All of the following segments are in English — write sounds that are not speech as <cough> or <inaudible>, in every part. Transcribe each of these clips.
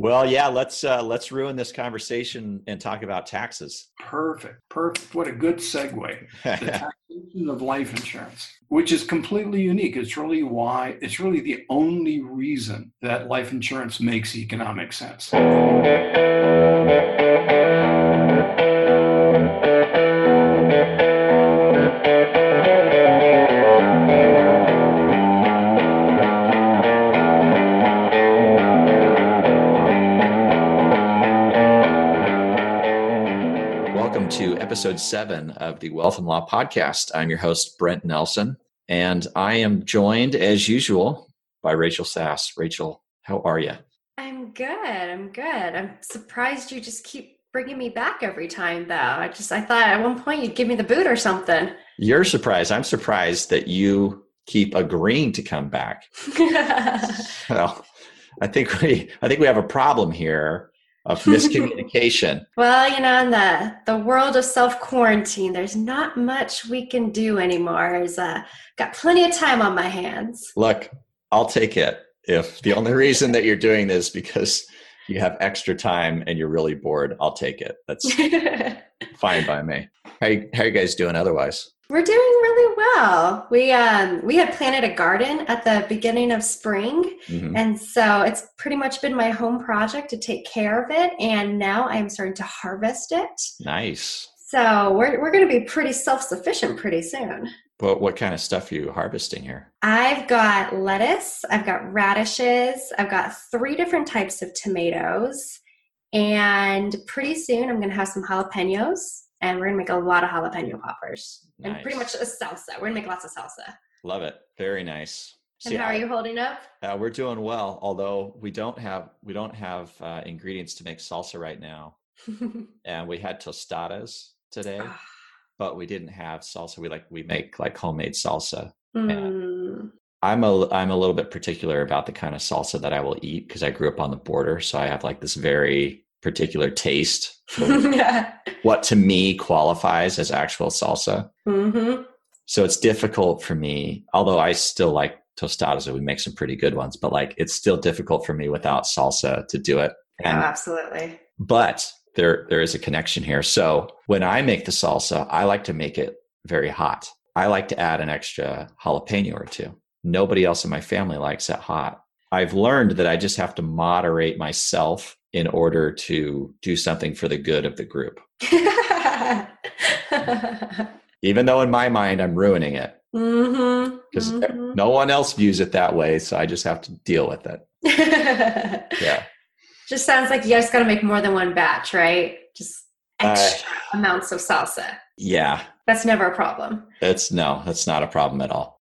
Well, yeah, let's uh, let's ruin this conversation and talk about taxes. Perfect, perfect. What a good segue. The <laughs> taxation of life insurance, which is completely unique. It's really why it's really the only reason that life insurance makes economic sense. Episode seven of the Wealth and Law Podcast. I'm your host, Brent Nelson, and I am joined, as usual, by Rachel Sass. Rachel, how are you? I'm good. I'm good. I'm surprised you just keep bringing me back every time, though. I just, I thought at one point you'd give me the boot or something. You're surprised. I'm surprised that you keep agreeing to come back. <laughs> well, I think we, I think we have a problem here of <laughs> miscommunication. well, you know, in the the world of self quarantine, there's not much we can do anymore. There's uh, got plenty of time on my hands. Look, I'll take it. If the only reason that you're doing this because you have extra time and you're really bored, I'll take it. That's <laughs> fine by me. How you, how you guys doing otherwise? We're doing really well. We um we had planted a garden at the beginning of spring, mm-hmm. and so it's pretty much been my home project to take care of it. And now I am starting to harvest it. Nice. So we're we're going to be pretty self sufficient pretty soon. What what kind of stuff are you harvesting here? I've got lettuce. I've got radishes. I've got three different types of tomatoes, and pretty soon I'm going to have some jalapenos and we're gonna make a lot of jalapeno poppers nice. and pretty much a salsa. We're gonna make lots of salsa. Love it. Very nice. And how are you holding up? Uh, we're doing well, although we don't have we don't have uh, ingredients to make salsa right now, <laughs> and we had tostadas today, ah. But we didn't have salsa. We like we make like homemade salsa. Mm. I'm a I'm a little bit particular about the kind of salsa that I will eat because I grew up on the border, so I have like this very particular taste <laughs> what to me qualifies as actual salsa. Mm-hmm. So it's difficult for me, although I still like tostadas and we make some pretty good ones, but like it's still difficult for me without salsa to do it. And, absolutely. But there there is a connection here. So when I make the salsa, I like to make it very hot. I like to add an extra jalapeno or two. Nobody else in my family likes it hot. I've learned that I just have to moderate myself in order to do something for the good of the group. <laughs> Even though in my mind I'm ruining it. Because mm-hmm, mm-hmm. no one else views it that way, so I just have to deal with it. <laughs> yeah. Just sounds like you just got to make more than one batch, right? Just extra uh, amounts of salsa. Yeah. That's never a problem. That's no, that's not a problem at all.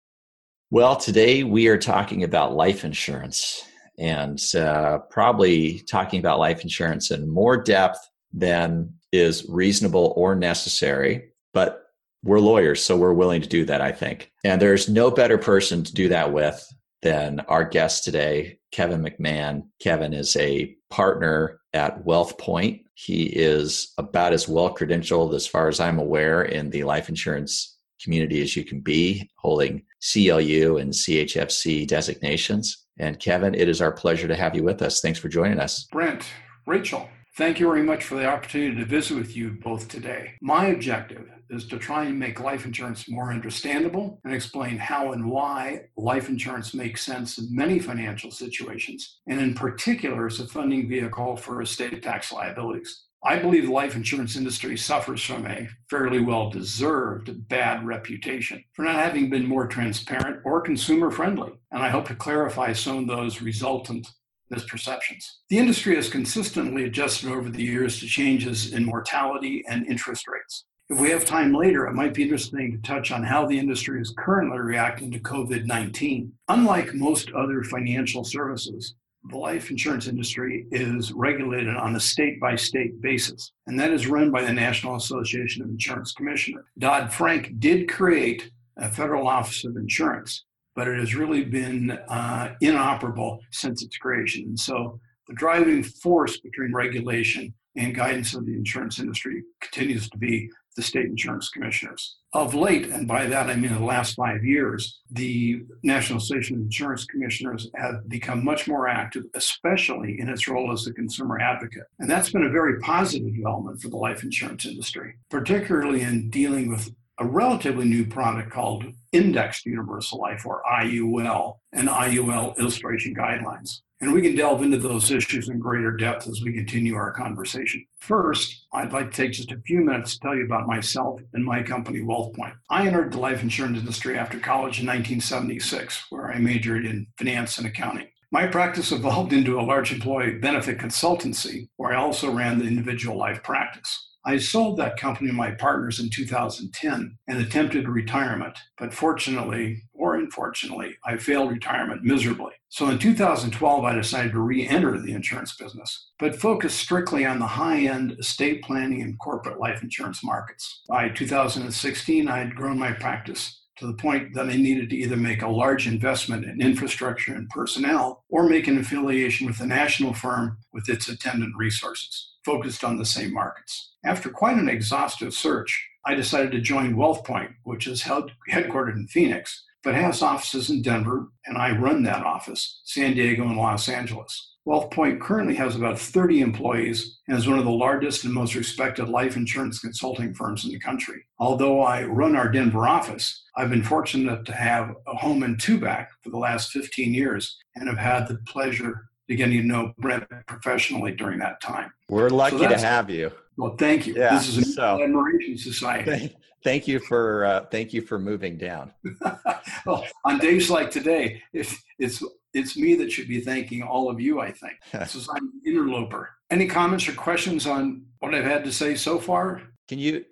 Well, today we are talking about life insurance and uh, probably talking about life insurance in more depth than is reasonable or necessary. But we're lawyers, so we're willing to do that, I think. And there's no better person to do that with than our guest today, Kevin McMahon. Kevin is a partner at WealthPoint. He is about as well credentialed, as far as I'm aware, in the life insurance community as you can be, holding CLU and CHFC designations. And Kevin, it is our pleasure to have you with us. Thanks for joining us. Brent, Rachel, thank you very much for the opportunity to visit with you both today. My objective is to try and make life insurance more understandable and explain how and why life insurance makes sense in many financial situations, and in particular as a funding vehicle for estate tax liabilities. I believe the life insurance industry suffers from a fairly well deserved bad reputation for not having been more transparent or consumer friendly, and I hope to clarify some of those resultant misperceptions. The industry has consistently adjusted over the years to changes in mortality and interest rates. If we have time later, it might be interesting to touch on how the industry is currently reacting to COVID 19. Unlike most other financial services, the life insurance industry is regulated on a state by state basis, and that is run by the National Association of Insurance Commissioners. Dodd Frank did create a federal office of insurance, but it has really been uh, inoperable since its creation. And so the driving force between regulation and guidance of the insurance industry continues to be the state insurance commissioners. Of late, and by that I mean the last five years, the National Association Insurance Commissioners have become much more active, especially in its role as a consumer advocate. And that's been a very positive development for the life insurance industry, particularly in dealing with a relatively new product called Indexed Universal Life, or IUL, and IUL illustration guidelines. And we can delve into those issues in greater depth as we continue our conversation. First, I'd like to take just a few minutes to tell you about myself and my company, WealthPoint. I entered the life insurance industry after college in 1976, where I majored in finance and accounting. My practice evolved into a large employee benefit consultancy, where I also ran the individual life practice. I sold that company to my partners in 2010 and attempted retirement, but fortunately or unfortunately, I failed retirement miserably. So in 2012, I decided to re enter the insurance business, but focus strictly on the high end estate planning and corporate life insurance markets. By 2016, I had grown my practice to the point that I needed to either make a large investment in infrastructure and personnel or make an affiliation with a national firm with its attendant resources focused on the same markets. After quite an exhaustive search, I decided to join WealthPoint, which is held, headquartered in Phoenix, but has offices in Denver, and I run that office, San Diego, and Los Angeles. WealthPoint currently has about 30 employees and is one of the largest and most respected life insurance consulting firms in the country. Although I run our Denver office, I've been fortunate to have a home in Tubac for the last 15 years and have had the pleasure getting to know Brent professionally during that time. We're lucky so to have you. Well, thank you. Yeah, this is a so, admiration society. Thank you for uh, thank you for moving down. <laughs> well, on days like today, it's it's it's me that should be thanking all of you. I think this is I'm an interloper. Any comments or questions on what I've had to say so far? Can you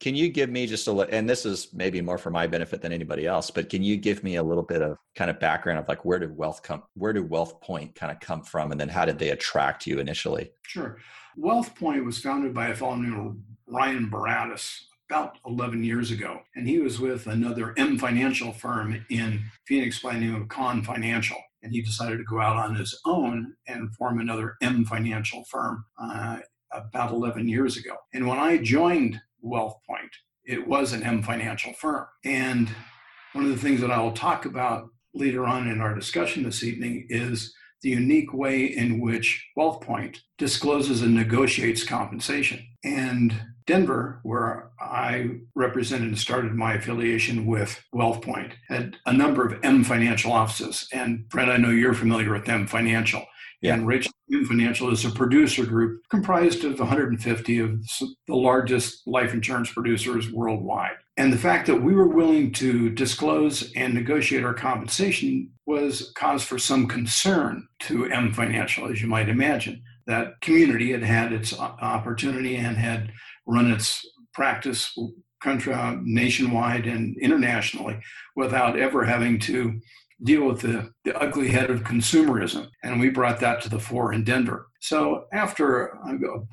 can you give me just a little, and this is maybe more for my benefit than anybody else, but can you give me a little bit of kind of background of like where did wealth come, where did WealthPoint kind of come from, and then how did they attract you initially? Sure, WealthPoint was founded by a fellow named Ryan Baratus about 11 years ago, and he was with another M Financial firm in Phoenix by the name of Con Financial and he decided to go out on his own and form another M financial firm. Uh, about 11 years ago. And when I joined WealthPoint, it was an M financial firm. And one of the things that I will talk about later on in our discussion this evening is the unique way in which WealthPoint discloses and negotiates compensation. And Denver, where I represented and started my affiliation with WealthPoint, had a number of M financial offices. And Brent, I know you're familiar with M Financial. Yeah. And Rachel Financial is a producer group comprised of 150 of the largest life insurance producers worldwide. And the fact that we were willing to disclose and negotiate our compensation was cause for some concern to M Financial, as you might imagine. That community had had its opportunity and had run its practice country, nationwide and internationally without ever having to deal with the, the ugly head of consumerism. And we brought that to the fore in Denver. So after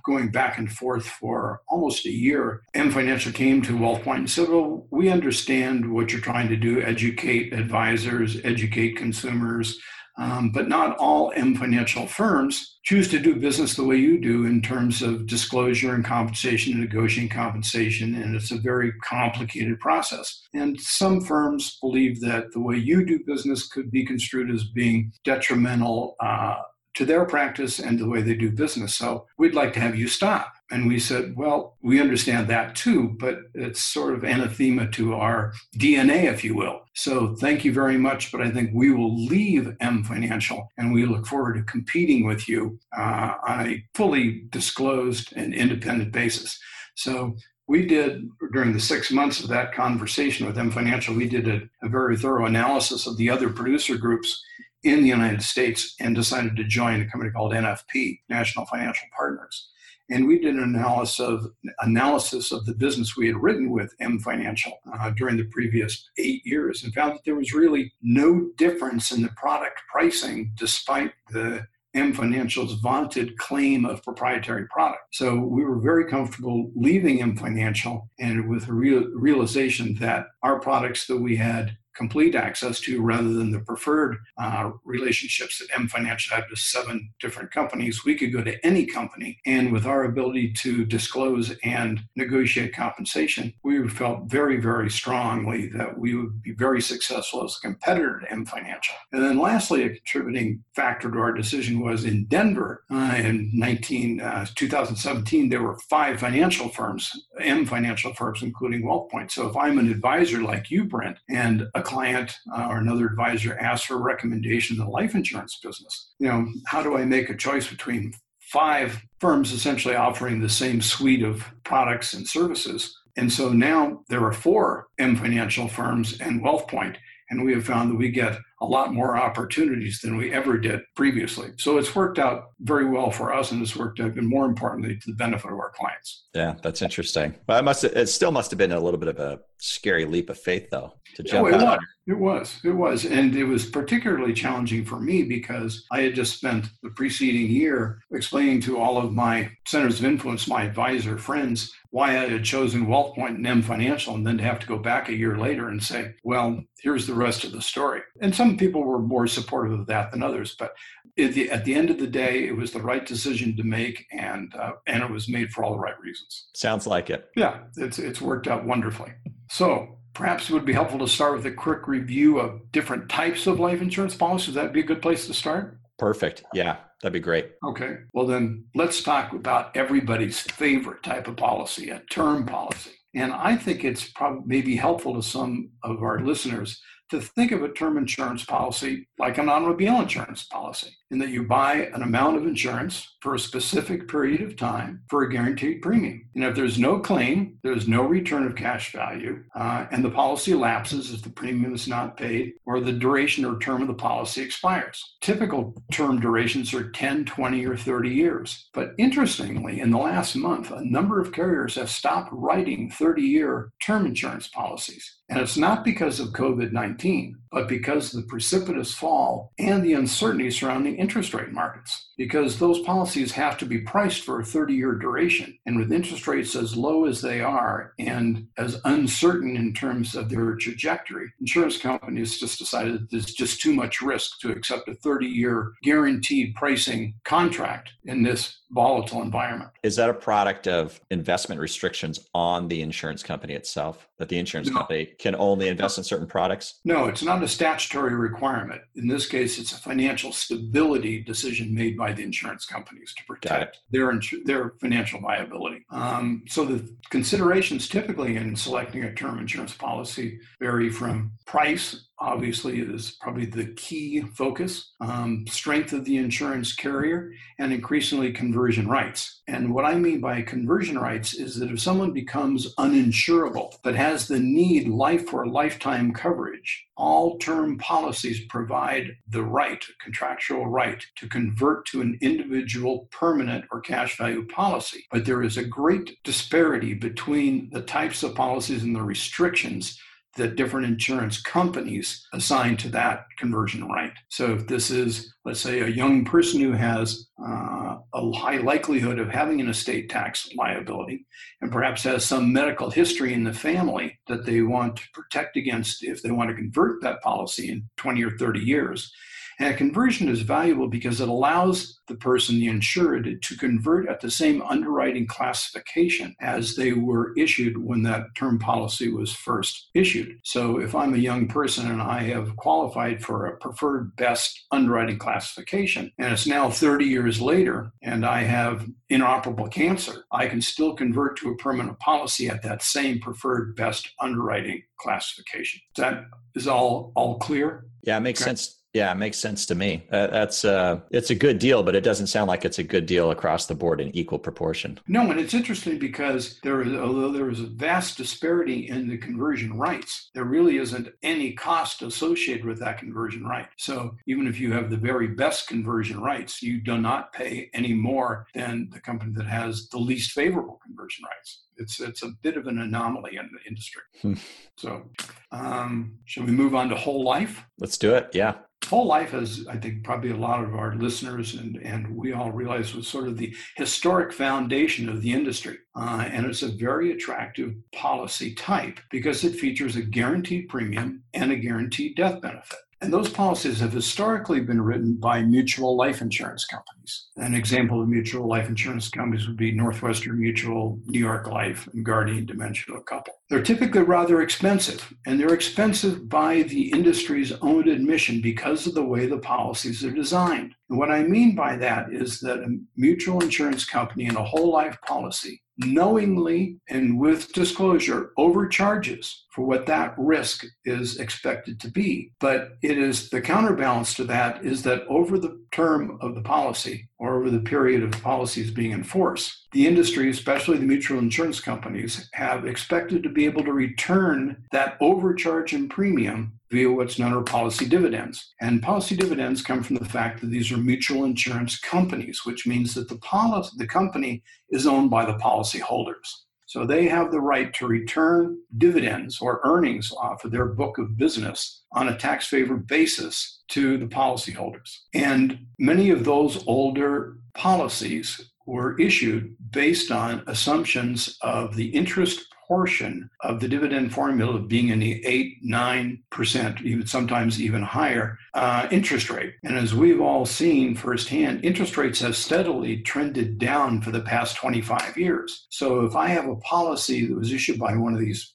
going back and forth for almost a year, M Financial came to WealthPoint and said, well, we understand what you're trying to do, educate advisors, educate consumers, um, but not all M financial firms choose to do business the way you do in terms of disclosure and compensation and negotiating compensation. And it's a very complicated process. And some firms believe that the way you do business could be construed as being detrimental uh, to their practice and the way they do business. So we'd like to have you stop. And we said, well, we understand that too, but it's sort of anathema to our DNA, if you will. So thank you very much. But I think we will leave M Financial and we look forward to competing with you uh, on a fully disclosed and independent basis. So we did during the six months of that conversation with M Financial, we did a, a very thorough analysis of the other producer groups in the United States and decided to join a company called NFP, National Financial Partners. And we did an analysis of, analysis of the business we had written with M Financial uh, during the previous eight years and found that there was really no difference in the product pricing despite the M Financial's vaunted claim of proprietary product. So we were very comfortable leaving M Financial and with a real, realization that our products that we had complete access to rather than the preferred uh, relationships that M Financial had with seven different companies. We could go to any company, and with our ability to disclose and negotiate compensation, we felt very, very strongly that we would be very successful as a competitor to M Financial. And then, lastly, a contributing factor to our decision was in Denver uh, in 19, uh, 2017, there were five financial firms, M financial firms, including WealthPoint. So if I'm an advisor like you, Brent, and a client uh, or another advisor asks for a recommendation in the life insurance business, you know, how do I make a choice between five firms essentially offering the same suite of products and services? And so now there are four M financial firms and WealthPoint. And we have found that we get a lot more opportunities than we ever did previously. So it's worked out very well for us, and it's worked out, and more importantly, to the benefit of our clients. Yeah, that's interesting. But it must it still must have been a little bit of a scary leap of faith, though, to jump it out. Was. It was. It was, and it was particularly challenging for me because I had just spent the preceding year explaining to all of my centers of influence, my advisor friends, why I had chosen WealthPoint and M Financial, and then to have to go back a year later and say, well, here's the rest of the story. And some people were more supportive of that than others, but at the, at the end of the day, it was the right decision to make, and uh, and it was made for all the right reasons. Sounds like it. Yeah, it's it's worked out wonderfully. So perhaps it would be helpful to start with a quick review of different types of life insurance policies. That'd be a good place to start. Perfect. Yeah, that'd be great. Okay. Well, then let's talk about everybody's favorite type of policy, a term policy. And I think it's probably maybe helpful to some of our listeners to think of a term insurance policy like an automobile insurance policy, in that you buy an amount of insurance for a specific period of time for a guaranteed premium. And if there's no claim, there's no return of cash value, uh, and the policy lapses if the premium is not paid or the duration or term of the policy expires. Typical term durations are 10, 20, or 30 years. But interestingly, in the last month, a number of carriers have stopped writing 30 year term insurance policies. And it's not because of COVID 19, but because of the precipitous fall and the uncertainty surrounding interest rate markets. Because those policies have to be priced for a 30 year duration. And with interest rates as low as they are and as uncertain in terms of their trajectory, insurance companies just decided there's just too much risk to accept a 30 year guaranteed pricing contract in this volatile environment. Is that a product of investment restrictions on the insurance company itself? That the insurance no. company can only invest in certain products? No, it's not a statutory requirement. In this case, it's a financial stability decision made by the insurance companies to protect their their financial viability. Um, so the considerations typically in selecting a term insurance policy vary from price obviously is probably the key focus um, strength of the insurance carrier and increasingly conversion rights. And what i mean by conversion rights is that if someone becomes uninsurable but has the need life for lifetime coverage all term policies provide the right contractual right to convert to an individual permanent or cash value policy. But there is a great disparity between the types of policies and the restrictions that different insurance companies assign to that conversion right. So if this is, let's say, a young person who has uh, a high likelihood of having an estate tax liability and perhaps has some medical history in the family that they want to protect against if they want to convert that policy in 20 or 30 years, and a conversion is valuable because it allows the person, the insured, to convert at the same underwriting classification as they were issued when that term policy was first issued. So if I'm a young person and I have qualified for a preferred best underwriting classification, and it's now 30 years later and I have inoperable cancer, I can still convert to a permanent policy at that same preferred best underwriting classification. That is all all clear? Yeah, it makes okay. sense yeah, it makes sense to me. Uh, that's uh, it's a good deal, but it doesn't sound like it's a good deal across the board in equal proportion. No, and it's interesting because there is, although there is a vast disparity in the conversion rights, there really isn't any cost associated with that conversion right. So even if you have the very best conversion rights, you do not pay any more than the company that has the least favorable conversion rights. It's it's a bit of an anomaly in the industry. Hmm. So, um, shall we move on to whole life? Let's do it. Yeah. Whole life, as I think probably a lot of our listeners and, and we all realize, was sort of the historic foundation of the industry. Uh, and it's a very attractive policy type because it features a guaranteed premium and a guaranteed death benefit. And those policies have historically been written by mutual life insurance companies. An example of mutual life insurance companies would be Northwestern Mutual, New York Life, and Guardian Dimensional Couple. They're typically rather expensive, and they're expensive by the industry's own admission because of the way the policies are designed. And what I mean by that is that a mutual insurance company in a whole life policy knowingly and with disclosure overcharges for what that risk is expected to be. But it is the counterbalance to that is that over the term of the policy or over the period of the policies being in force, the industry, especially the mutual insurance companies, have expected to be able to return that overcharge in premium via what's known as policy dividends. And policy dividends come from the fact that these are mutual insurance companies, which means that the policy, the company is owned by the policy holders. So they have the right to return dividends or earnings off of their book of business on a tax favored basis to the policyholders. And many of those older policies were issued based on assumptions of the interest portion of the dividend formula being in the 8 9% even sometimes even higher uh, interest rate. And as we've all seen firsthand interest rates have steadily trended down for the past 25 years. So if i have a policy that was issued by one of these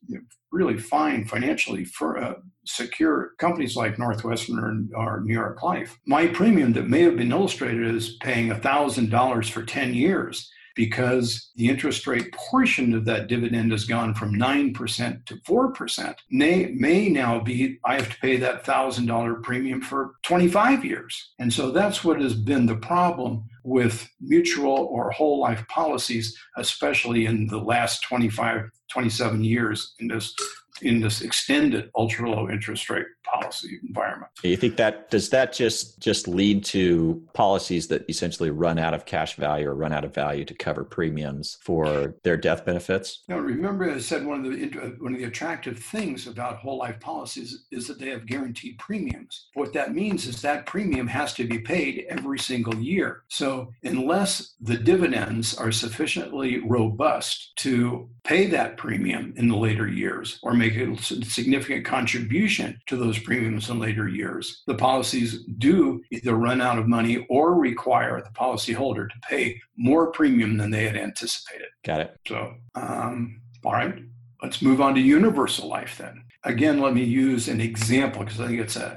really fine financially for uh, secure companies like Northwestern or, or, New York Life, my premium that may have been illustrated as paying $1,000 for 10 years because the interest rate portion of that dividend has gone from 9% to 4%, may, may now be I have to pay that $1,000 premium for 25 years. And so that's what has been the problem with mutual or whole life policies, especially in the last 25, 27 years in this in this extended ultra low interest rate policy environment. You think that does that just just lead to policies that essentially run out of cash value or run out of value to cover premiums for their death benefits? Now, remember, I said one of the one of the attractive things about whole life policies is that they have guaranteed premiums. What that means is that premium has to be paid every single year. So unless the dividends are sufficiently robust to pay that premium in the later years or make a significant contribution to those premiums in later years. The policies do either run out of money or require the policyholder to pay more premium than they had anticipated. Got it. So, um, all right, let's move on to universal life then. Again, let me use an example because I think it's a,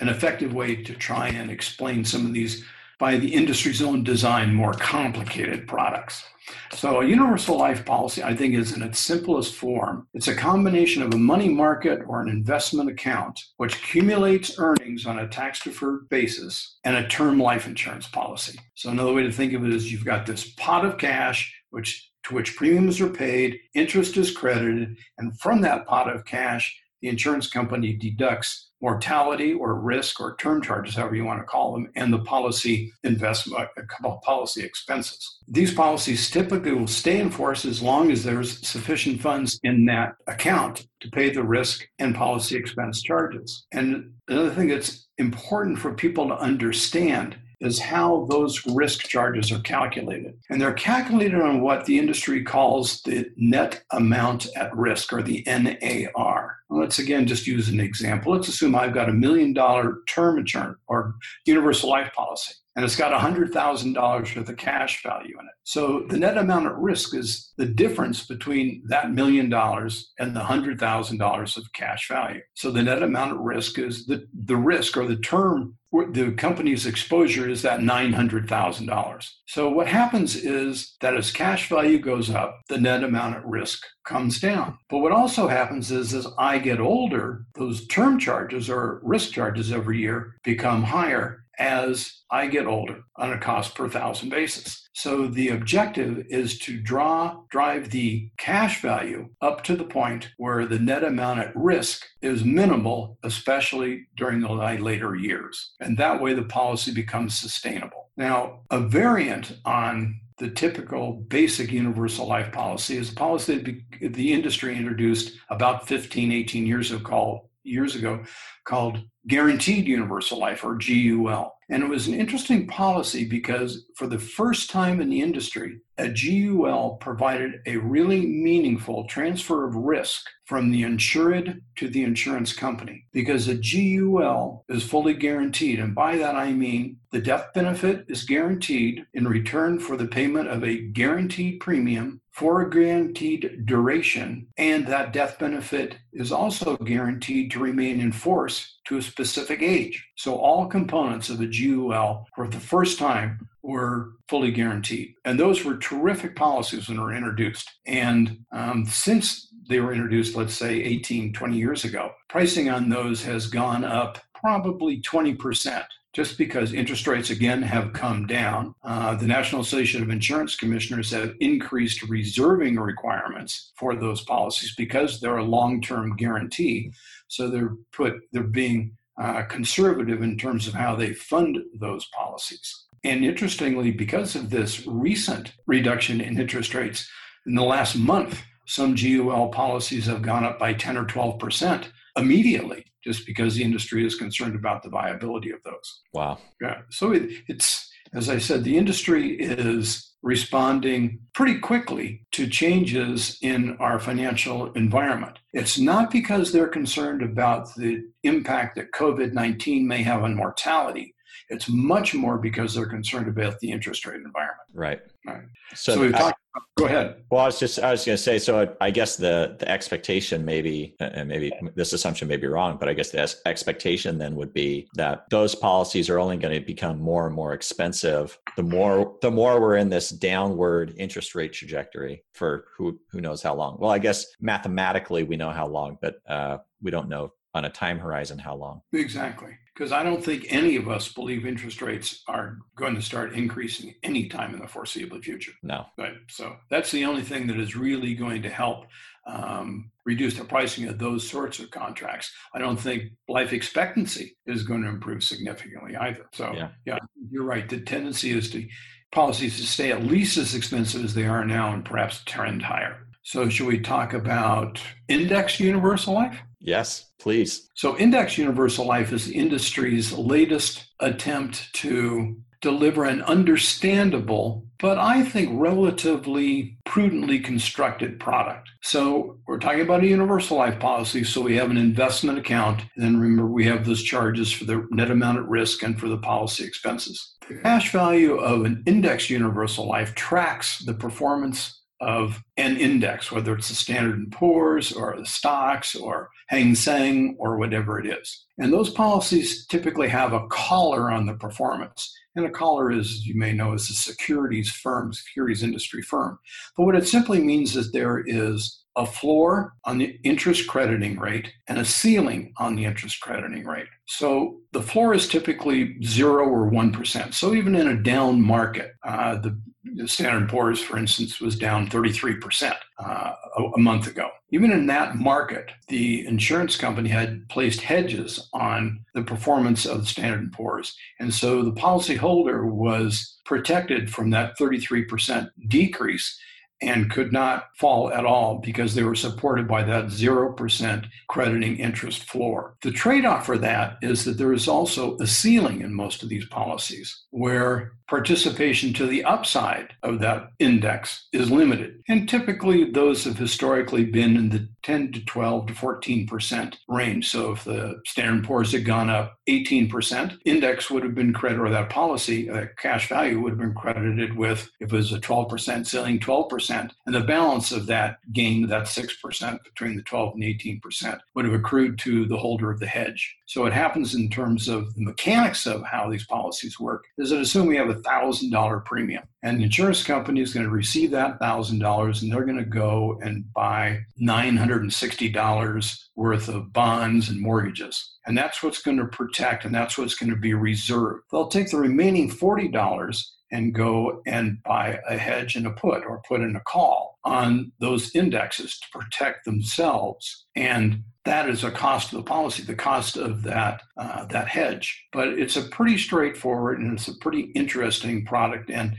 a, a, an effective way to try and explain some of these by the industry's own design more complicated products. So, a universal life policy, I think, is in its simplest form. It's a combination of a money market or an investment account, which accumulates earnings on a tax deferred basis, and a term life insurance policy. So, another way to think of it is you've got this pot of cash, which to which premiums are paid, interest is credited, and from that pot of cash, the insurance company deducts mortality or risk or term charges, however you want to call them, and the policy investment, uh, policy expenses. These policies typically will stay in force as long as there's sufficient funds in that account to pay the risk and policy expense charges. And another thing that's important for people to understand is how those risk charges are calculated. And they're calculated on what the industry calls the net amount at risk or the NAR. Let's again just use an example. Let's assume I've got a million dollar term insurance or universal life policy and it's got $100,000 worth of cash value in it. So the net amount at risk is the difference between that million dollars and the $100,000 of cash value. So the net amount at risk is the, the risk or the term, the company's exposure is that $900,000. So what happens is that as cash value goes up, the net amount at risk comes down. But what also happens is as I get older, those term charges or risk charges every year become higher as I get older on a cost per thousand basis. So the objective is to draw, drive the cash value up to the point where the net amount at risk is minimal, especially during the later years. And that way the policy becomes sustainable. Now, a variant on the typical basic universal life policy is a policy that the industry introduced about 15, 18 years ago called, years ago called Guaranteed Universal Life or GUL. And it was an interesting policy because for the first time in the industry, a GUL provided a really meaningful transfer of risk from the insured to the insurance company because a GUL is fully guaranteed. And by that, I mean the death benefit is guaranteed in return for the payment of a guaranteed premium for a guaranteed duration, and that death benefit is also guaranteed to remain in force to a specific age. So all components of a GUL for the first time were fully guaranteed. And those were terrific policies when they were introduced. And um, since they were introduced, let's say 18, 20 years ago, pricing on those has gone up probably 20% just because interest rates again have come down. Uh, the National Association of Insurance Commissioners have increased reserving requirements for those policies because they're a long-term guarantee. So they're put they're being uh, conservative in terms of how they fund those policies. And interestingly, because of this recent reduction in interest rates in the last month, some GUL policies have gone up by 10 or 12 percent immediately just because the industry is concerned about the viability of those. Wow. Yeah. So it, it's, as I said, the industry is responding pretty quickly to changes in our financial environment. It's not because they're concerned about the impact that COVID 19 may have on mortality. It's much more because they're concerned about the interest rate environment. Right. Right. So, so we talked Go ahead. Well, I was just I was going to say. So I guess the the expectation maybe, and maybe this assumption may be wrong, but I guess the expectation then would be that those policies are only going to become more and more expensive the more the more we're in this downward interest rate trajectory for who who knows how long. Well, I guess mathematically we know how long, but uh, we don't know on a time horizon how long. Exactly because I don't think any of us believe interest rates are going to start increasing anytime in the foreseeable future. No. Right. So that's the only thing that is really going to help um, reduce the pricing of those sorts of contracts. I don't think life expectancy is going to improve significantly either. So yeah, yeah you're right. The tendency is to policies to stay at least as expensive as they are now and perhaps trend higher. So should we talk about index universal life? Yes, please. So, Index Universal Life is the industry's latest attempt to deliver an understandable, but I think relatively prudently constructed product. So, we're talking about a universal life policy. So, we have an investment account. And then remember, we have those charges for the net amount at risk and for the policy expenses. The cash value of an index universal life tracks the performance of an index, whether it's the Standard & Poor's or the stocks or Hang Seng or whatever it is. And those policies typically have a collar on the performance. And a collar is, you may know, is a securities firm, securities industry firm. But what it simply means is there is a floor on the interest crediting rate and a ceiling on the interest crediting rate. So the floor is typically zero or 1%. So even in a down market, uh, the Standard Poor's, for instance, was down 33% uh, a, month ago. Even in that market, the insurance company had placed hedges on the performance of the Standard Poor's. And so the policyholder was protected from that 33% decrease and could not fall at all because they were supported by that 0% crediting interest floor. The trade off for that is that there is also a ceiling in most of these policies where participation to the upside of that index is limited. And typically, those have historically been in the 10 to 12 to 14% range. So if the Standard Poor's had gone up 18%, index would have been credited, or that policy, that cash value would have been credited with, if it was a 12% ceiling, 12%. And the balance of that gain, that 6% between the 12 and 18%, would have accrued to the holder of the hedge. So it happens in terms of the mechanics of how these policies work, is that assume we have a $1,000 premium. And the insurance company is going to receive that $1,000 and they're going to go and buy $960 worth of bonds and mortgages. And that's what's going to protect and that's what's going to be reserved. They'll take the remaining $40 and go and buy a hedge and a put or put in a call on those indexes to protect themselves. And that is a cost of the policy, the cost of that uh, that hedge. But it's a pretty straightforward and it's a pretty interesting product. And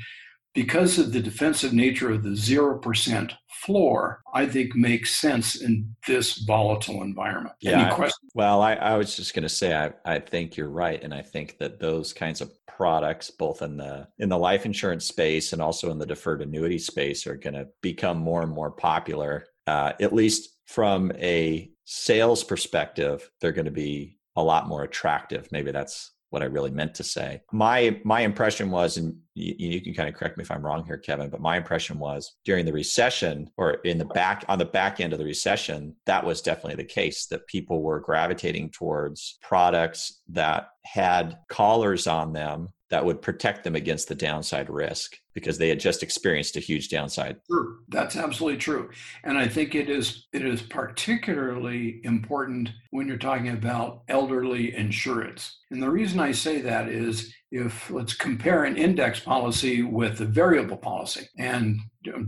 because of the defensive nature of the 0% floor, I think makes sense in this volatile environment. Yeah. I, well, I, I, was just going to say, I, I think you're right. And I think that those kinds of products, both in the, in the life insurance space and also in the deferred annuity space are going to become more and more popular, uh, at least from a sales perspective, they're going to be a lot more attractive. Maybe that's what I really meant to say. My my impression was, and you, you, can kind of correct me if I'm wrong here, Kevin, but my impression was during the recession or in the back on the back end of the recession, that was definitely the case that people were gravitating towards products that had collars on them that would protect them against the downside risk because they had just experienced a huge downside. Sure, that's absolutely true, and I think it is it is particularly important when you're talking about elderly insurance. And the reason I say that is if let's compare an index policy with a variable policy, and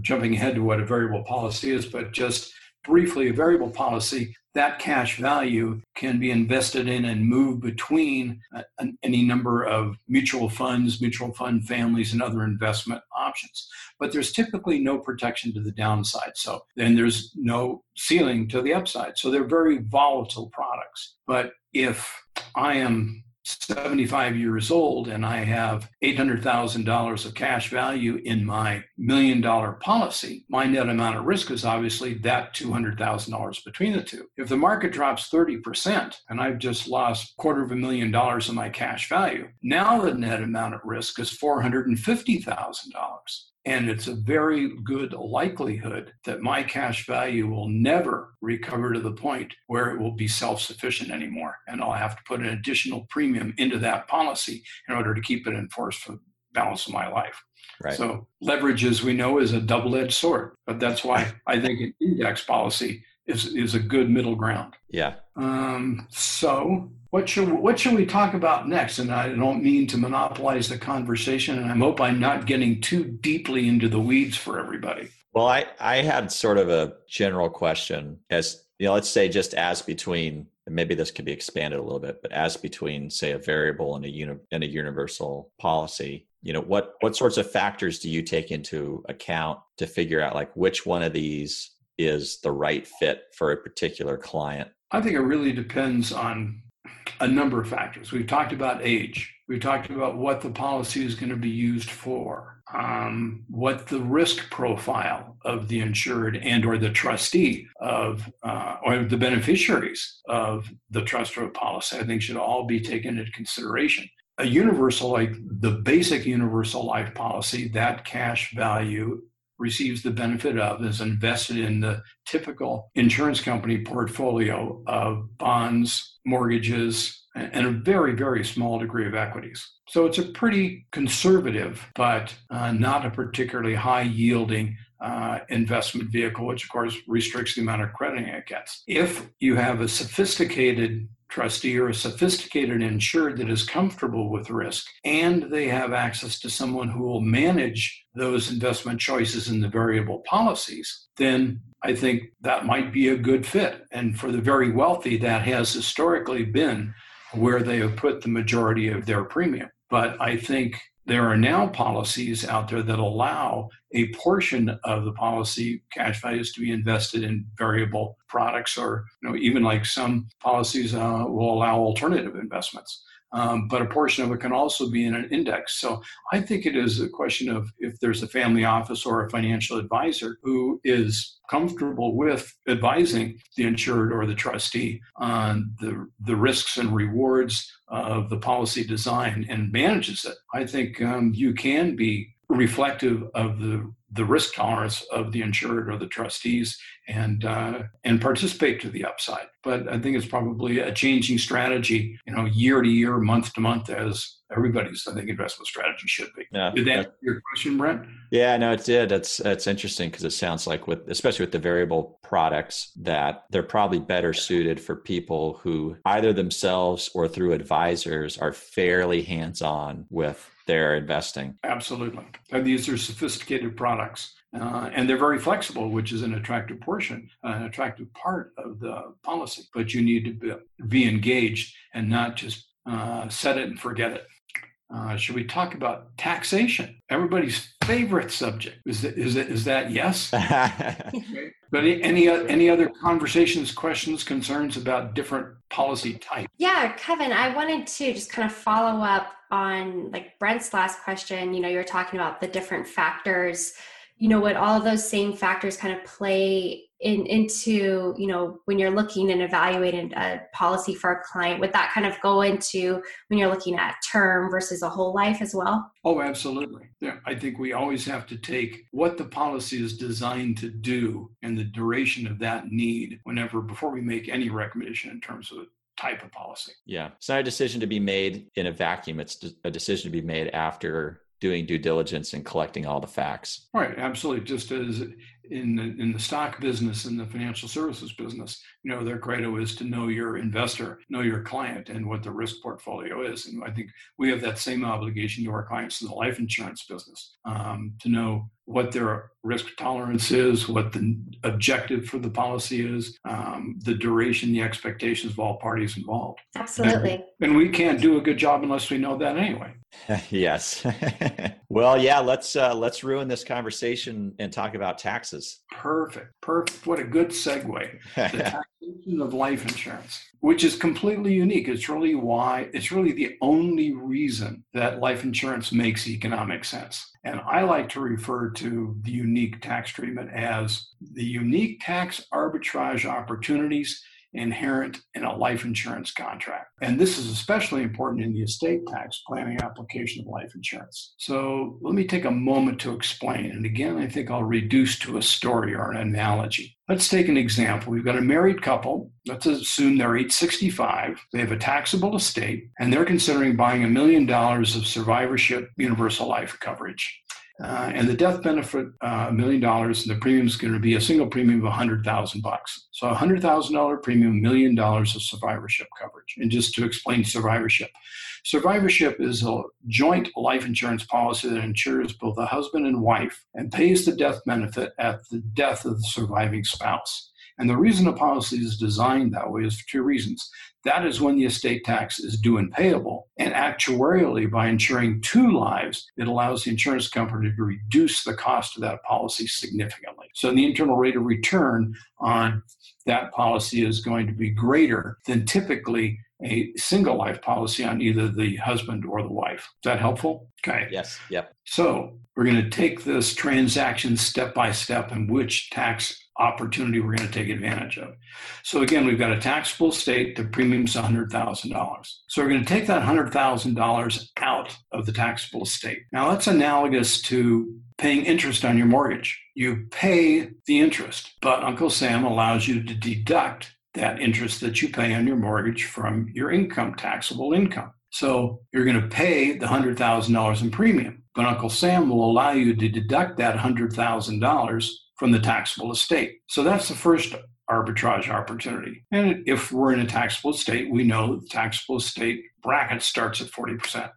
jumping ahead to what a variable policy is, but just briefly, a variable policy that cash value can be invested in and moved between uh, any number of mutual funds, mutual fund families, and other investment options. But there's typically no protection to the downside. So then there's no ceiling to the upside. So they're very volatile products. But if I am 75 years old and I have $800,000 of cash value in my million dollar policy, my net amount of risk is obviously that $200,000 between the two. If the market drops 30% and I've just lost quarter of a million dollars of my cash value, now the net amount at risk is $450,000. And it's a very good likelihood that my cash value will never recover to the point where it will be self sufficient anymore. And I'll have to put an additional premium into that policy in order to keep it in force for the balance of my life. Right. So leverage, as we know, is a double edged sword. But that's why <laughs> I think an index policy is, is a good middle ground. Yeah. Um, so what should what should we talk about next? And I don't mean to monopolize the conversation, and I hope I'm not getting too deeply into the weeds for everybody. Well, I I had sort of a general question as you know, let's say just as between maybe this could be expanded a little bit, but as between say a variable and a uni, and a universal policy, you know, what what sorts of factors do you take into account to figure out like which one of these is the right fit for a particular client? I think it really depends on a number of factors. We've talked about age. We've talked about what the policy is going to be used for, um, what the risk profile of the insured and or the trustee of uh, or the beneficiaries of the trust or policy. I think should all be taken into consideration. A universal, like the basic universal life policy, that cash value receives the benefit of is invested in the typical insurance company portfolio of bonds, mortgages, and a very, very small degree of equities. So it's a pretty conservative, but uh, not a particularly high yielding uh, investment vehicle, which of course restricts the amount of crediting it gets. If you have a sophisticated trustee or a sophisticated insured that is comfortable with risk and they have access to someone who will manage those investment choices in the variable policies, then I think that might be a good fit. And for the very wealthy, that has historically been where they have put the majority of their premium. But I think there are now policies out there that allow a portion of the policy cash values to be invested in variable products, or you know, even like some policies uh, will allow alternative investments. Um, but a portion of it can also be in an index. So I think it is a question of if there's a family office or a financial advisor who is comfortable with advising the insured or the trustee on the, the risks and rewards of the policy design and manages it. I think um, you can be reflective of the the risk tolerance of the insured or the trustees and uh, and participate to the upside. But I think it's probably a changing strategy, you know, year to year, month to month, as everybody's I think investment strategy should be. Yeah, did that answer your question, Brent? Yeah, no, it did. That's that's interesting because it sounds like with especially with the variable products that they're probably better suited for people who either themselves or through advisors are fairly hands on with their investing. Absolutely. And these are sophisticated products. Uh, and they're very flexible, which is an attractive portion, uh, an attractive part of the policy. But you need to be, be engaged and not just uh, set it and forget it. Uh, should we talk about taxation? Everybody's favorite subject. Is that, is that, is that yes? <laughs> okay. But any any other conversations, questions, concerns about different policy types? Yeah, Kevin, I wanted to just kind of follow up on like Brent's last question. You know, you were talking about the different factors you know what all those same factors kind of play in into you know when you're looking and evaluating a policy for a client would that kind of go into when you're looking at term versus a whole life as well oh absolutely yeah i think we always have to take what the policy is designed to do and the duration of that need whenever before we make any recommendation in terms of type of policy yeah it's not a decision to be made in a vacuum it's a decision to be made after doing due diligence and collecting all the facts. Right, absolutely. Just as in the, in the stock business and the financial services business, you know, their credo is to know your investor, know your client, and what the risk portfolio is. And I think we have that same obligation to our clients in the life insurance business um, to know what their risk tolerance is, what the objective for the policy is, um, the duration, the expectations of all parties involved. Absolutely. And, and we can't do a good job unless we know that anyway. <laughs> yes. <laughs> well, yeah. Let's uh, let's ruin this conversation and talk about taxes. Perfect. Perfect. What a good segue. <laughs> The taxation of life insurance, which is completely unique. It's really why it's really the only reason that life insurance makes economic sense. And I like to refer to the unique tax treatment as the unique tax arbitrage opportunities inherent in a life insurance contract. And this is especially important in the estate tax planning application of life insurance. So let me take a moment to explain. And again, I think I'll reduce to a story or an analogy. Let's take an example. We've got a married couple. Let's assume they're age 65. They have a taxable estate, and they're considering buying a million dollars of survivorship universal life coverage. Uh, and the death benefit uh, a uh, million dollars and the premium is going to be a single premium of a hundred thousand bucks. So a hundred thousand dollar premium million dollars of survivorship coverage. And just to explain survivorship survivorship is a joint life insurance policy that insures both a husband and wife and pays the death benefit at the death of the surviving spouse and the reason a policy is designed that way is for two reasons that is when the estate tax is due and payable. And actuarially, by insuring two lives, it allows the insurance company to reduce the cost of that policy significantly. So the internal rate of return on that policy is going to be greater than typically a single life policy on either the husband or the wife. Is that helpful? Okay. Yes. Yep. So we're going to take this transaction step by step and which tax opportunity we're going to take advantage of. So again, we've got a taxable estate. The premium's $100,000. So we're going to take that $100,000 out of the taxable estate. Now that's analogous to paying interest on your mortgage. You pay the interest, but Uncle Sam allows you to deduct that interest that you pay on your mortgage from your income, taxable income. So you're going to pay the $100,000 in premium, but Uncle Sam will allow you to deduct that $100,000 from the taxable estate. So that's the first arbitrage opportunity. And if we're in a taxable estate, we know the taxable estate bracket starts at 40%.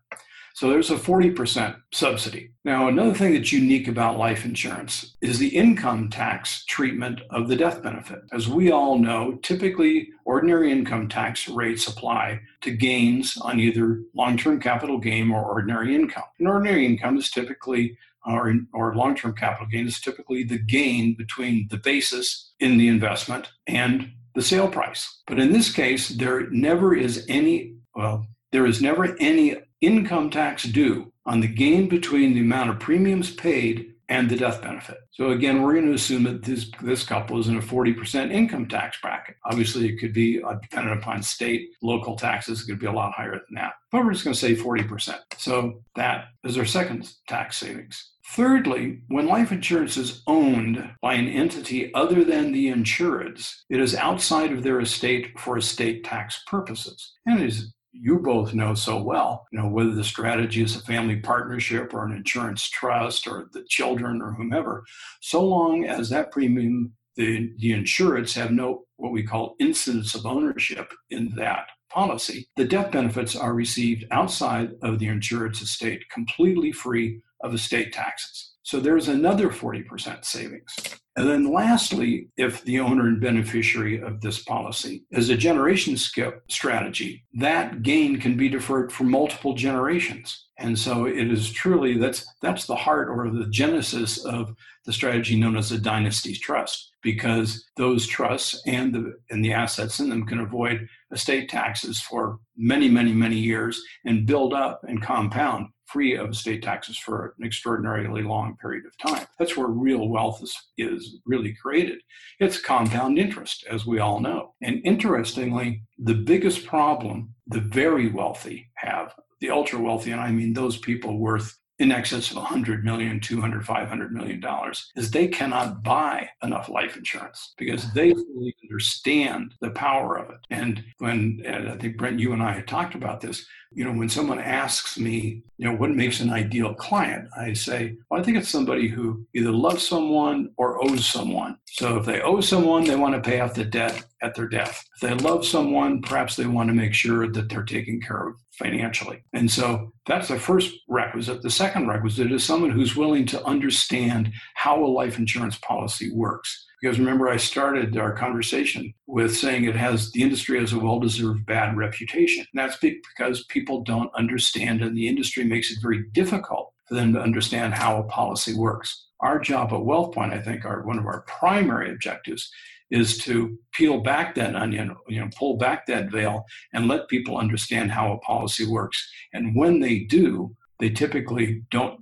So there's a 40% subsidy. Now, another thing that's unique about life insurance is the income tax treatment of the death benefit. As we all know, typically ordinary income tax rates apply to gains on either long term capital gain or ordinary income. And ordinary income is typically or, or long term capital gain is typically the gain between the basis in the investment and the sale price. But in this case, there never is any, well, there is never any income tax due on the gain between the amount of premiums paid and the death benefit. So again, we're going to assume that this this couple is in a 40% income tax bracket. Obviously, it could be uh, dependent upon state, local taxes. It could be a lot higher than that. But we're just going to say 40%. So that is our second tax savings. Thirdly, when life insurance is owned by an entity other than the insureds, it is outside of their estate for estate tax purposes. And as you both know so well, you know, whether the strategy is a family partnership or an insurance trust or the children or whomever, so long as that premium, the, the insureds have no what we call incidence of ownership in that policy, the death benefits are received outside of the insured's estate completely free of estate taxes. So there's another 40% savings. And then lastly, if the owner and beneficiary of this policy is a generation skip strategy, that gain can be deferred for multiple generations. And so it is truly that's that's the heart or the genesis of the strategy known as a dynasty trust, because those trusts and the and the assets in them can avoid estate taxes for many, many, many years and build up and compound free of estate taxes for an extraordinarily long period of time. That's where real wealth is, is really created. It's compound interest, as we all know. And interestingly, the biggest problem the very wealthy have, the ultra wealthy, and I mean those people worth in excess of 100 million 200 500 million dollars is they cannot buy enough life insurance because they fully understand the power of it. And when and i think brent you and i had talked about this you know when someone asks me you know what makes an ideal client i say well i think it's somebody who either loves someone or owes someone. So if they owe someone they want to pay off the debt at their death if they love someone perhaps they want to make sure that they're taken care of financially and so that's the first requisite the second requisite is someone who's willing to understand how a life insurance policy works because remember, I started our conversation with saying it has the industry has a well deserved bad reputation. And that's because people don't understand, and the industry makes it very difficult for them to understand how a policy works. Our job at WealthPoint, I think, are one of our primary objectives is to peel back that onion, you know, pull back that veil and let people understand how a policy works. And when they do, they typically don't,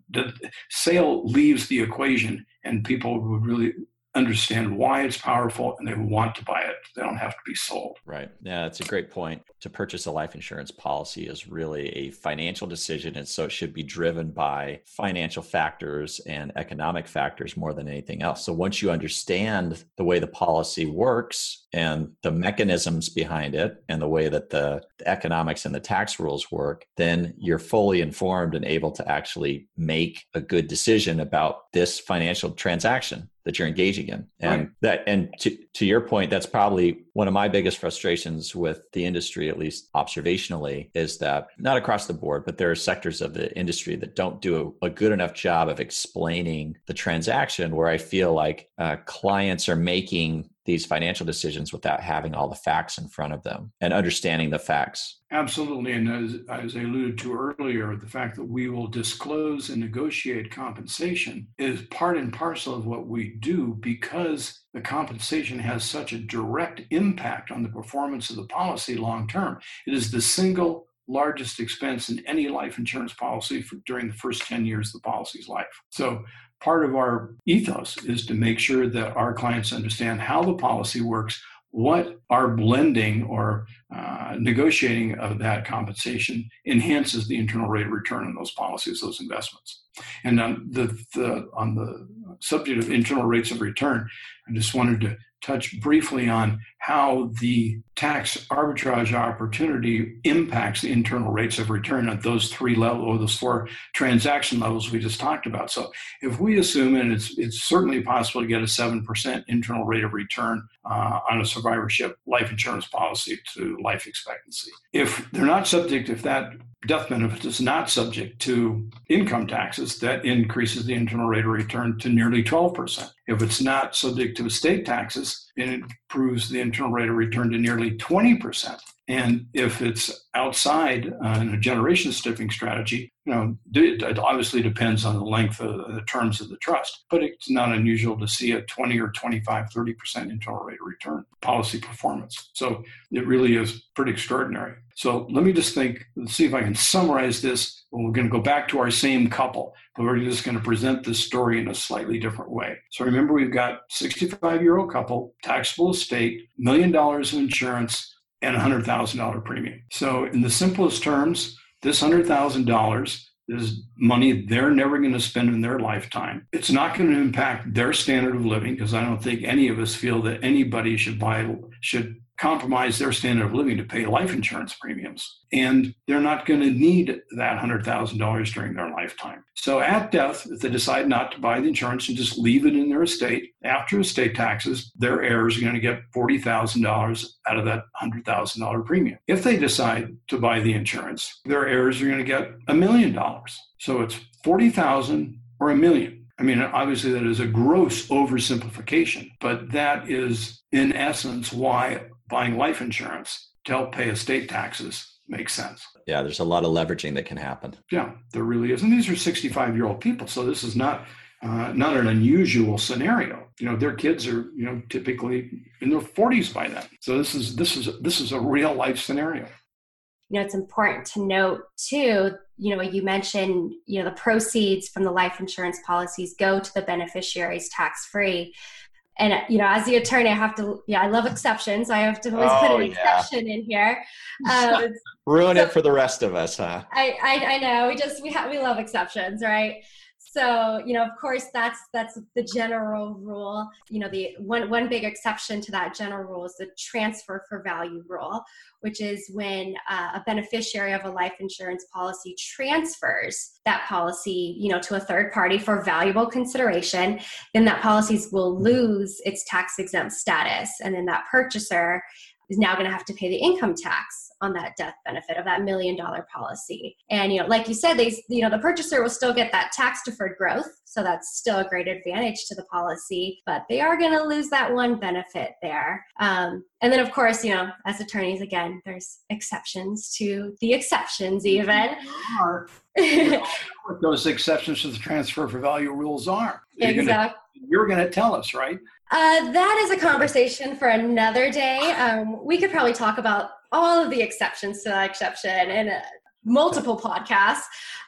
sale leaves the equation and people would really understand why it's powerful and they want to buy it. They don't have to be sold. Right. Yeah, that's a great point. To purchase a life insurance policy is really a financial decision. And so it should be driven by financial factors and economic factors more than anything else. So once you understand the way the policy works and the mechanisms behind it and the way that the, the economics and the tax rules work, then you're fully informed and able to actually make a good decision about this financial transaction that you're engaging in and right. that and to, to your point that's probably one of my biggest frustrations with the industry at least observationally is that not across the board but there are sectors of the industry that don't do a, a good enough job of explaining the transaction where i feel like uh, clients are making these financial decisions without having all the facts in front of them and understanding the facts. Absolutely. And as, as I alluded to earlier, the fact that we will disclose and negotiate compensation is part and parcel of what we do because the compensation has such a direct impact on the performance of the policy long term. It is the single largest expense in any life insurance policy for, during the first 10 years of the policy's life. So part of our ethos is to make sure that our clients understand how the policy works, what our blending or uh, negotiating of that compensation enhances the internal rate of return on those policies, those investments. And on the, the, on the subject of internal rates of return, I just wanted to touch briefly on how the tax arbitrage opportunity impacts the internal rates of return at those three levels or those four transaction levels we just talked about. So if we assume, and it's it's certainly possible to get a seven percent internal rate of return uh, on a survivorship life insurance policy to life expectancy, if they're not subject, if that death benefit is not subject to income taxes, that increases the internal rate of return to nearly 12%. If it's not subject to estate taxes, it improves the internal rate of return to nearly 20%. And if it's outside uh, in a generation skipping strategy, you know, it obviously depends on the length of the terms of the trust, but it's not unusual to see a 20 or 25, 30% internal rate of return policy performance. So it really is pretty extraordinary. So let me just think, let's see if I can summarize this. We're going to go back to our same couple, but we're just going to present this story in a slightly different way. So remember, we've got 65 year old couple, taxable estate, million dollars of insurance, and a $100,000 premium. So, in the simplest terms, this $100,000 is money they're never going to spend in their lifetime. It's not going to impact their standard of living because I don't think any of us feel that anybody should buy should compromise their standard of living to pay life insurance premiums. And they're not going to need that $100,000 during their lifetime. So at death, if they decide not to buy the insurance and just leave it in their estate, after estate taxes, their heirs are going to get $40,000 out of that $100,000 premium. If they decide to buy the insurance, their heirs are going to get a million dollars. So it's 40,000 or a million. I mean, obviously, that is a gross oversimplification, but that is, in essence, why buying life insurance to help pay estate taxes makes sense. Yeah, there's a lot of leveraging that can happen. Yeah, there really is. And these are 65 year old people. So this is not. Uh, not an unusual scenario. You know, their kids are, you know, typically in their 40s by then. So this is this is this is a real life scenario you know it's important to note too you know you mentioned you know the proceeds from the life insurance policies go to the beneficiaries tax free and you know as the attorney i have to yeah i love exceptions. I have to always oh, put an yeah. exception in here. <laughs> Um, ruin so, it for the rest of us huh? I, I i know. We just we have we love exceptions right so you know of course that's that's the general rule. You know the one one big exception to that general rule is the transfer for value rule which is when uh, a beneficiary of a life insurance policy transfers that policy you know to a third party for valuable consideration then that policy will lose its tax exempt status. And then that purchaser is now going to have to pay the income tax on that death benefit of that million dollar policy. And you know, like you said, they you know the purchaser will still get that tax deferred growth, so that's still a great advantage to the policy. But they are going to lose that one benefit there. Um, and then, of course, you know, as attorneys, again, there's exceptions to the exceptions, even. what <laughs> those exceptions to the transfer for value rules are. Exactly. You're going to tell us, right? Uh, that is a conversation for another day. Um, we could probably talk about all of the exceptions to that exception and uh, multiple <laughs> podcasts.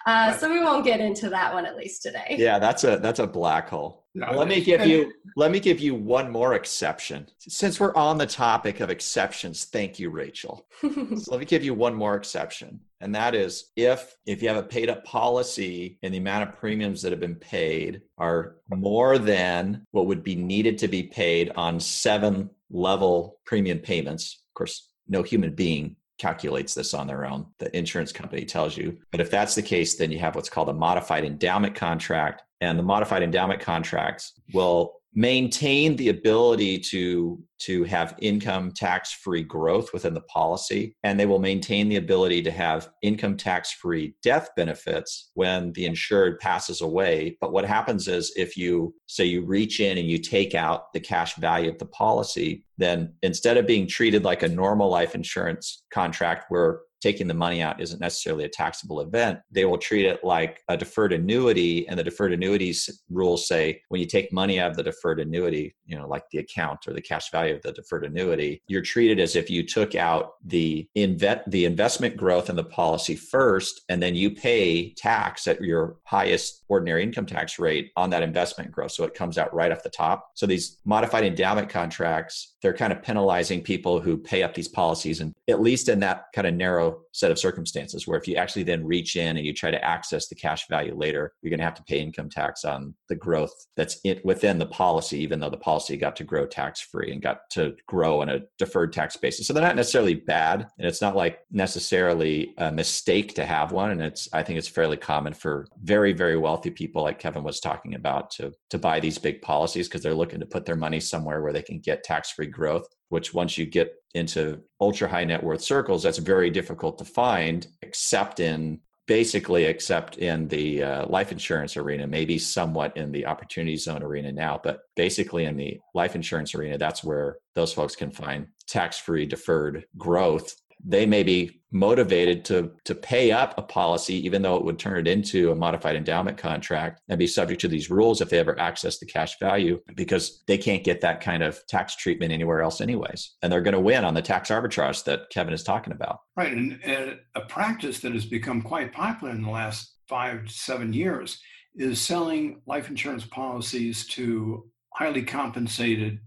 Uh. So we won't get into that one at least today. Yeah, that's a that's a black hole. No, let me give you let me give you one more exception. Since we're on the topic of exceptions, thank you, Rachel. <laughs> so let me give you one more exception. And that is if if you have a paid up policy and the amount of premiums that have been paid are more than what would be needed to be paid on seven level premium payments. Of course, no human being calculates this on their own. The insurance company tells you. But if that's the case, then you have what's called a modified endowment contract. And the modified endowment contracts will maintain the ability to to have income tax free growth within the policy and they will maintain the ability to have income tax free death benefits when the insured passes away. But what happens is if you say you reach in and you take out the cash value of the policy then instead of being treated like a normal life insurance contract where taking the money out isn't necessarily a taxable event, they will treat it like a deferred annuity. And the deferred annuities rules say when you take money out of the deferred annuity, you know, like the account or the cash value of the deferred annuity, you're treated as if you took out the invest the investment growth in the policy first, and then you pay tax at your highest ordinary income tax rate on that investment growth. So it comes out right off the top. So these modified endowment contracts, they're kind of penalizing people who pay up these policies and at least in that kind of narrow set of circumstances where if you actually then reach in and you try to access the cash value later, you're going to have to pay income tax on the growth that's in, within the policy, even though the policy got to grow tax free and got to grow on a deferred tax basis. So they're not necessarily bad, and it's not like necessarily a mistake to have one. And it's I think it's fairly common for very very wealthy people like Kevin was talking about to to buy these big policies because they're looking to put their money somewhere where they can get tax free growth which once you get into ultra high net worth circles, that's very difficult to find, except in basically except in the uh, life insurance arena, maybe somewhat in the opportunity zone arena now, but basically in the life insurance arena, that's where those folks can find tax free deferred growth they may be motivated to to pay up a policy even though it would turn it into a modified endowment contract and be subject to these rules if they ever access the cash value because they can't get that kind of tax treatment anywhere else anyways. And they're going to win on the tax arbitrage that kevin is talking about. Right and, and a practice that has become quite popular in the last five to seven years is selling life insurance policies to highly compensated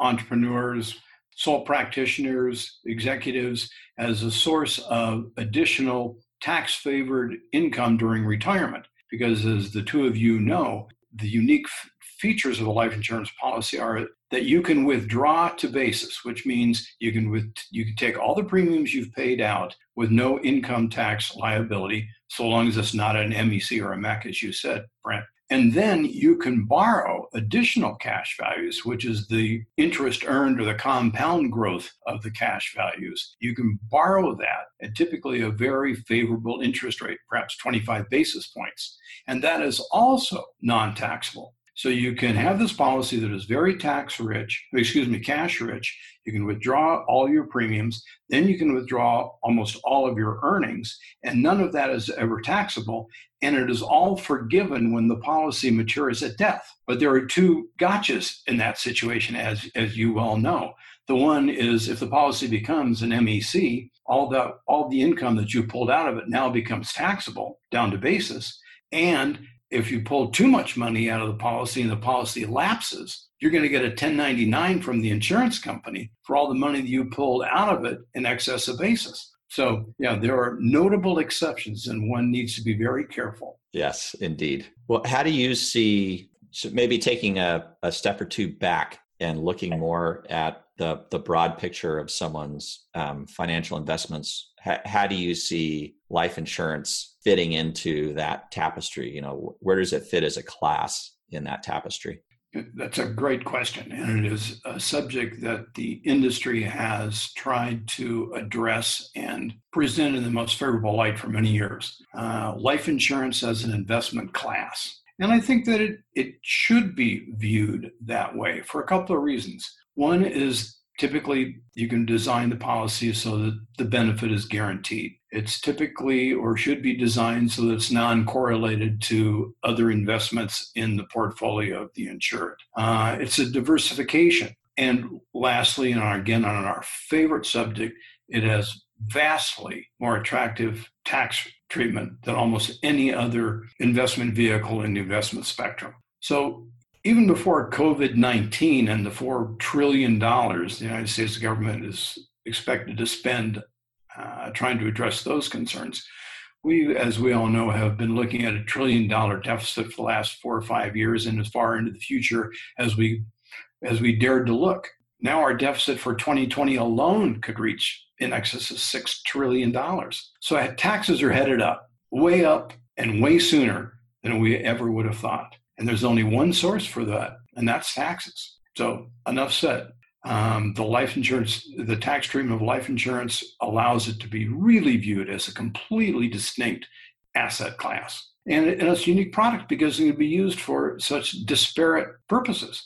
entrepreneurs sole practitioners, executives as a source of additional tax favored income during retirement. Because as the two of you know, the unique f- features of a life insurance policy are that you can withdraw to basis, which means you can with, you can take all the premiums you've paid out with no income tax liability, so long as it's not an MEC or a MEC, as you said, Brent. And then you can borrow additional cash values, which is the interest earned or the compound growth of the cash values. You can borrow that at typically a very favorable interest rate, perhaps 25 basis points. And that is also non taxable. So you can have this policy that is very tax rich, excuse me, cash rich. You can withdraw all your premiums, then you can withdraw almost all of your earnings, and none of that is ever taxable. And it is all forgiven when the policy matures at death. But there are two gotchas in that situation, as, as you well know. The one is if the policy becomes an MEC, all the all the income that you pulled out of it now becomes taxable down to basis. And if you pull too much money out of the policy and the policy lapses, you're going to get a 1099 from the insurance company for all the money that you pulled out of it in excess of basis. So, yeah, there are notable exceptions, and one needs to be very careful. Yes, indeed. Well, how do you see maybe taking a, a step or two back and looking more at the, the broad picture of someone's um, financial investments? How, how do you see life insurance fitting into that tapestry? You know, where does it fit as a class in that tapestry? That's a great question. And it is a subject that the industry has tried to address and present in the most favorable light for many years. Uh, life insurance as an investment class. And I think that it, it should be viewed that way for a couple of reasons. One is typically you can design the policy so that the benefit is guaranteed. It's typically or should be designed so that it's non correlated to other investments in the portfolio of the insured. Uh, it's a diversification. And lastly, and again, on our favorite subject, it has vastly more attractive tax treatment than almost any other investment vehicle in the investment spectrum. So even before COVID 19 and the $4 trillion the United States government is expected to spend uh, trying to address those concerns, we, as we all know, have been looking at a trillion dollar deficit for the last four or five years and as far into the future as we as we dared to look. Now our deficit for 2020 alone could reach in excess of six trillion dollars. So taxes are headed up, way up, and way sooner than we ever would have thought. And there's only one source for that, and that's taxes. So, enough said. Um, the life insurance, the tax treatment of life insurance allows it to be really viewed as a completely distinct asset class. And, it, and it's a unique product because it can be used for such disparate purposes.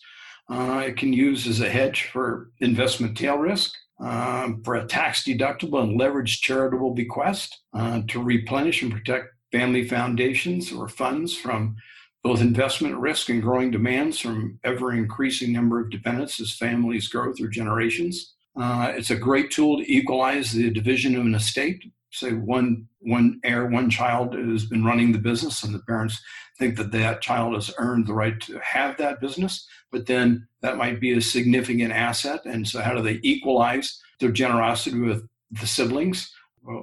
Uh, it can use as a hedge for investment tail risk, um, for a tax deductible and leveraged charitable bequest, uh, to replenish and protect family foundations or funds from both investment risk and growing demands from ever increasing number of dependents as families grow through generations. Uh, it's a great tool to equalize the division of an estate. Say one one heir, one child has been running the business, and the parents think that that child has earned the right to have that business. But then that might be a significant asset, and so how do they equalize their generosity with the siblings?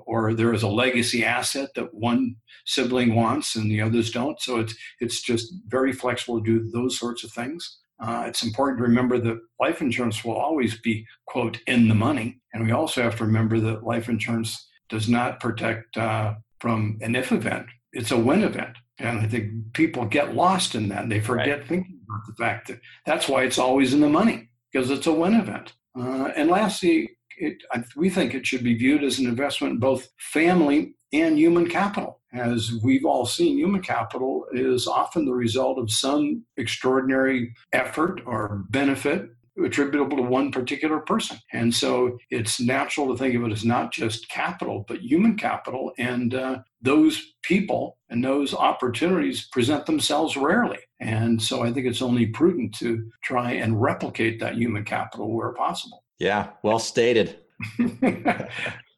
Or there is a legacy asset that one sibling wants and the others don't. So it's it's just very flexible to do those sorts of things. Uh, it's important to remember that life insurance will always be quote in the money, and we also have to remember that life insurance does not protect uh, from an if event; it's a when event. And I think people get lost in that. and They forget right. thinking about the fact that that's why it's always in the money because it's a when event. Uh, and lastly, it, we think it should be viewed as an investment in both family and human capital. As we've all seen, human capital is often the result of some extraordinary effort or benefit attributable to one particular person. And so it's natural to think of it as not just capital, but human capital. And uh, those people and those opportunities present themselves rarely. And so I think it's only prudent to try and replicate that human capital where possible. Yeah, well stated. <laughs>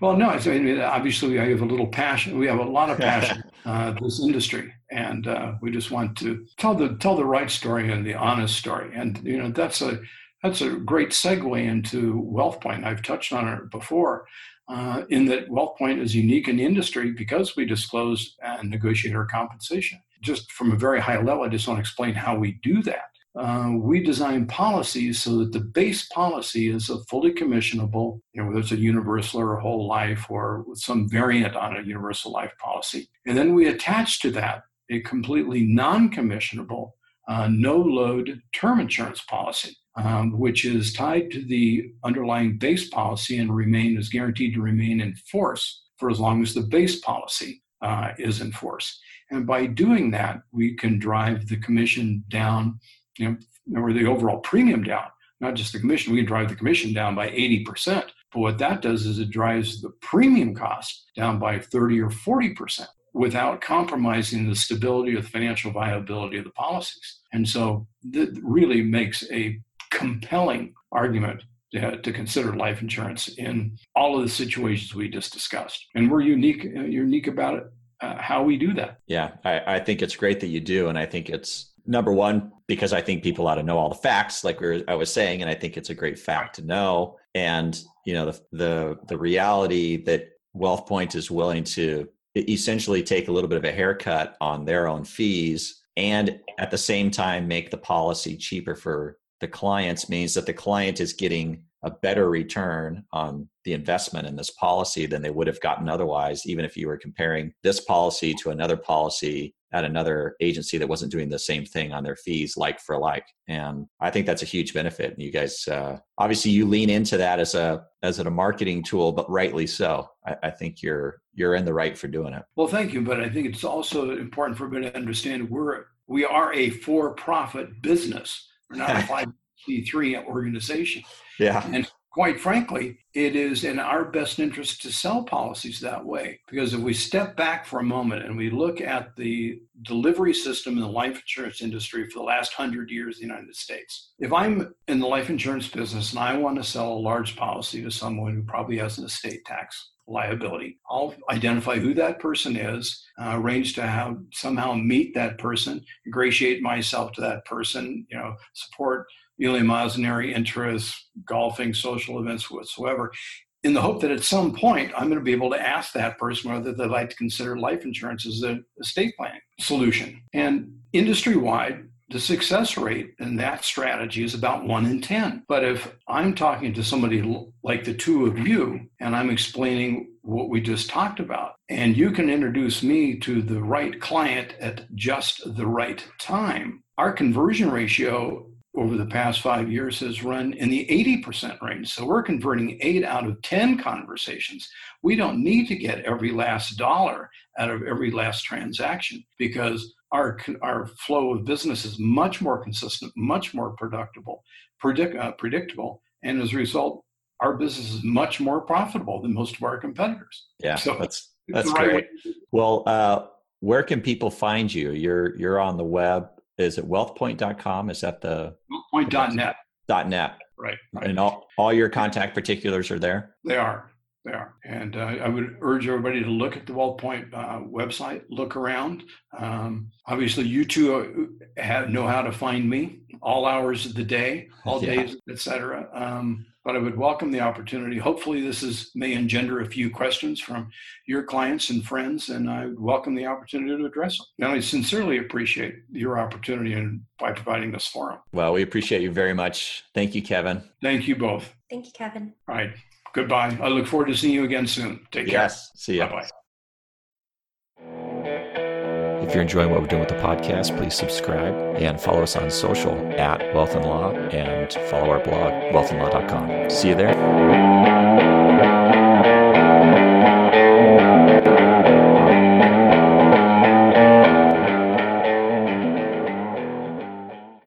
well, no, I mean, obviously, I have a little passion. We have a lot of <laughs> passion uh, this industry, and uh, we just want to tell the tell the right story and the honest story. And you know, that's a that's a great segue into WealthPoint. I've touched on it before, uh, in that WealthPoint is unique in the industry because we disclose and negotiate our compensation. Just from a very high level, I just want to explain how we do that uh, we design policies so that the base policy is a fully commissionable, you know, whether it's a universal or a whole life or some variant on a universal life policy. And then we attach to that a completely non commissionable, uh, no load term insurance policy. Um, which is tied to the underlying base policy and remain is guaranteed to remain in force for as long as the base policy uh, is in force. And by doing that, we can drive the commission down, you know, or the overall premium down, not just the commission. We can drive the commission down by 80%. But what that does is it drives the premium cost down by 30 or 40% without compromising the stability or the financial viability of the policies. And so that really makes a compelling argument to, to, consider life insurance in all of the situations we just discussed. And we're unique, uh, unique about it, uh, how we do that. Yeah, I, I think it's great that you do. And I think it's number one, because I think people ought to know all the facts, like we I was saying, and I think it's a great fact to know. And, you know, the, the, the reality that WealthPoint is willing to essentially take a little bit of a haircut on their own fees and at the same time make the policy cheaper for the clients means that the client is getting a better return on the investment in this policy than they would have gotten otherwise, even if you were comparing this policy to another policy at another agency that wasn't doing the same thing on their fees like for like. And i think that's a huge benefit. And you guys uh, obviously you lean into that as a as a marketing tool but rightly so. I, I, think you're you're in the right for doing it. Well thank you but i think it's also important for everybody to understand we're we are a for-profit business. We're not a <laughs> 5c3 organization. Yeah. And quite frankly, it is in our best interest to sell policies that way. Because if we step back for a moment and we look at the delivery system in the life insurance industry for the last hundred years in the United States, if I'm in the life insurance business and I want to sell a large policy to someone who probably has an estate tax liability. I'll identify who that person is, uh, arrange to somehow meet that person, ingratiate myself to that person, you know, support eleemosynary interests, golfing, social events whatsoever, in the hope that at some point I'm going to be able to ask that person whether they'd like to consider life insurance as an estate planning solution. And industry wide, the success rate in that strategy is about one in 10. But if I'm talking to somebody like the two of you and I'm explaining what we just talked about, and you can introduce me to the right client at just the right time, our conversion ratio over the past five years has run in the 80% range. So we're converting eight out of 10 conversations. We don't need to get every last dollar out of every last transaction because our, our flow of business is much more consistent, much more predictable, predict, uh, predictable. And as a result, our business is much more profitable than most of our competitors. Yeah, so that's, that's right great. Well, uh, where can people find you? You're, you're on the web is it wealthpoint.com? Is that the wealthpoint.net? .net. Right, right. And all, all your contact particulars are there? They are. They are. And uh, I would urge everybody to look at the WealthPoint uh, website, look around. Um, obviously, you two have, know how to find me all hours of the day, all <laughs> yeah. days, etc. Um, but I would welcome the opportunity. Hopefully, this is may engender a few questions from your clients and friends, and I would welcome the opportunity to address them. And I sincerely appreciate your opportunity and by providing this forum. Well, we appreciate you very much. Thank you, Kevin. Thank you both. Thank you, Kevin. All right. Goodbye. I look forward to seeing you again soon. Take care. Yes. See you. Bye bye. If you're enjoying what we're doing with the podcast, please subscribe and follow us on social at Wealth and Law and follow our blog, wealthandlaw.com. See you there.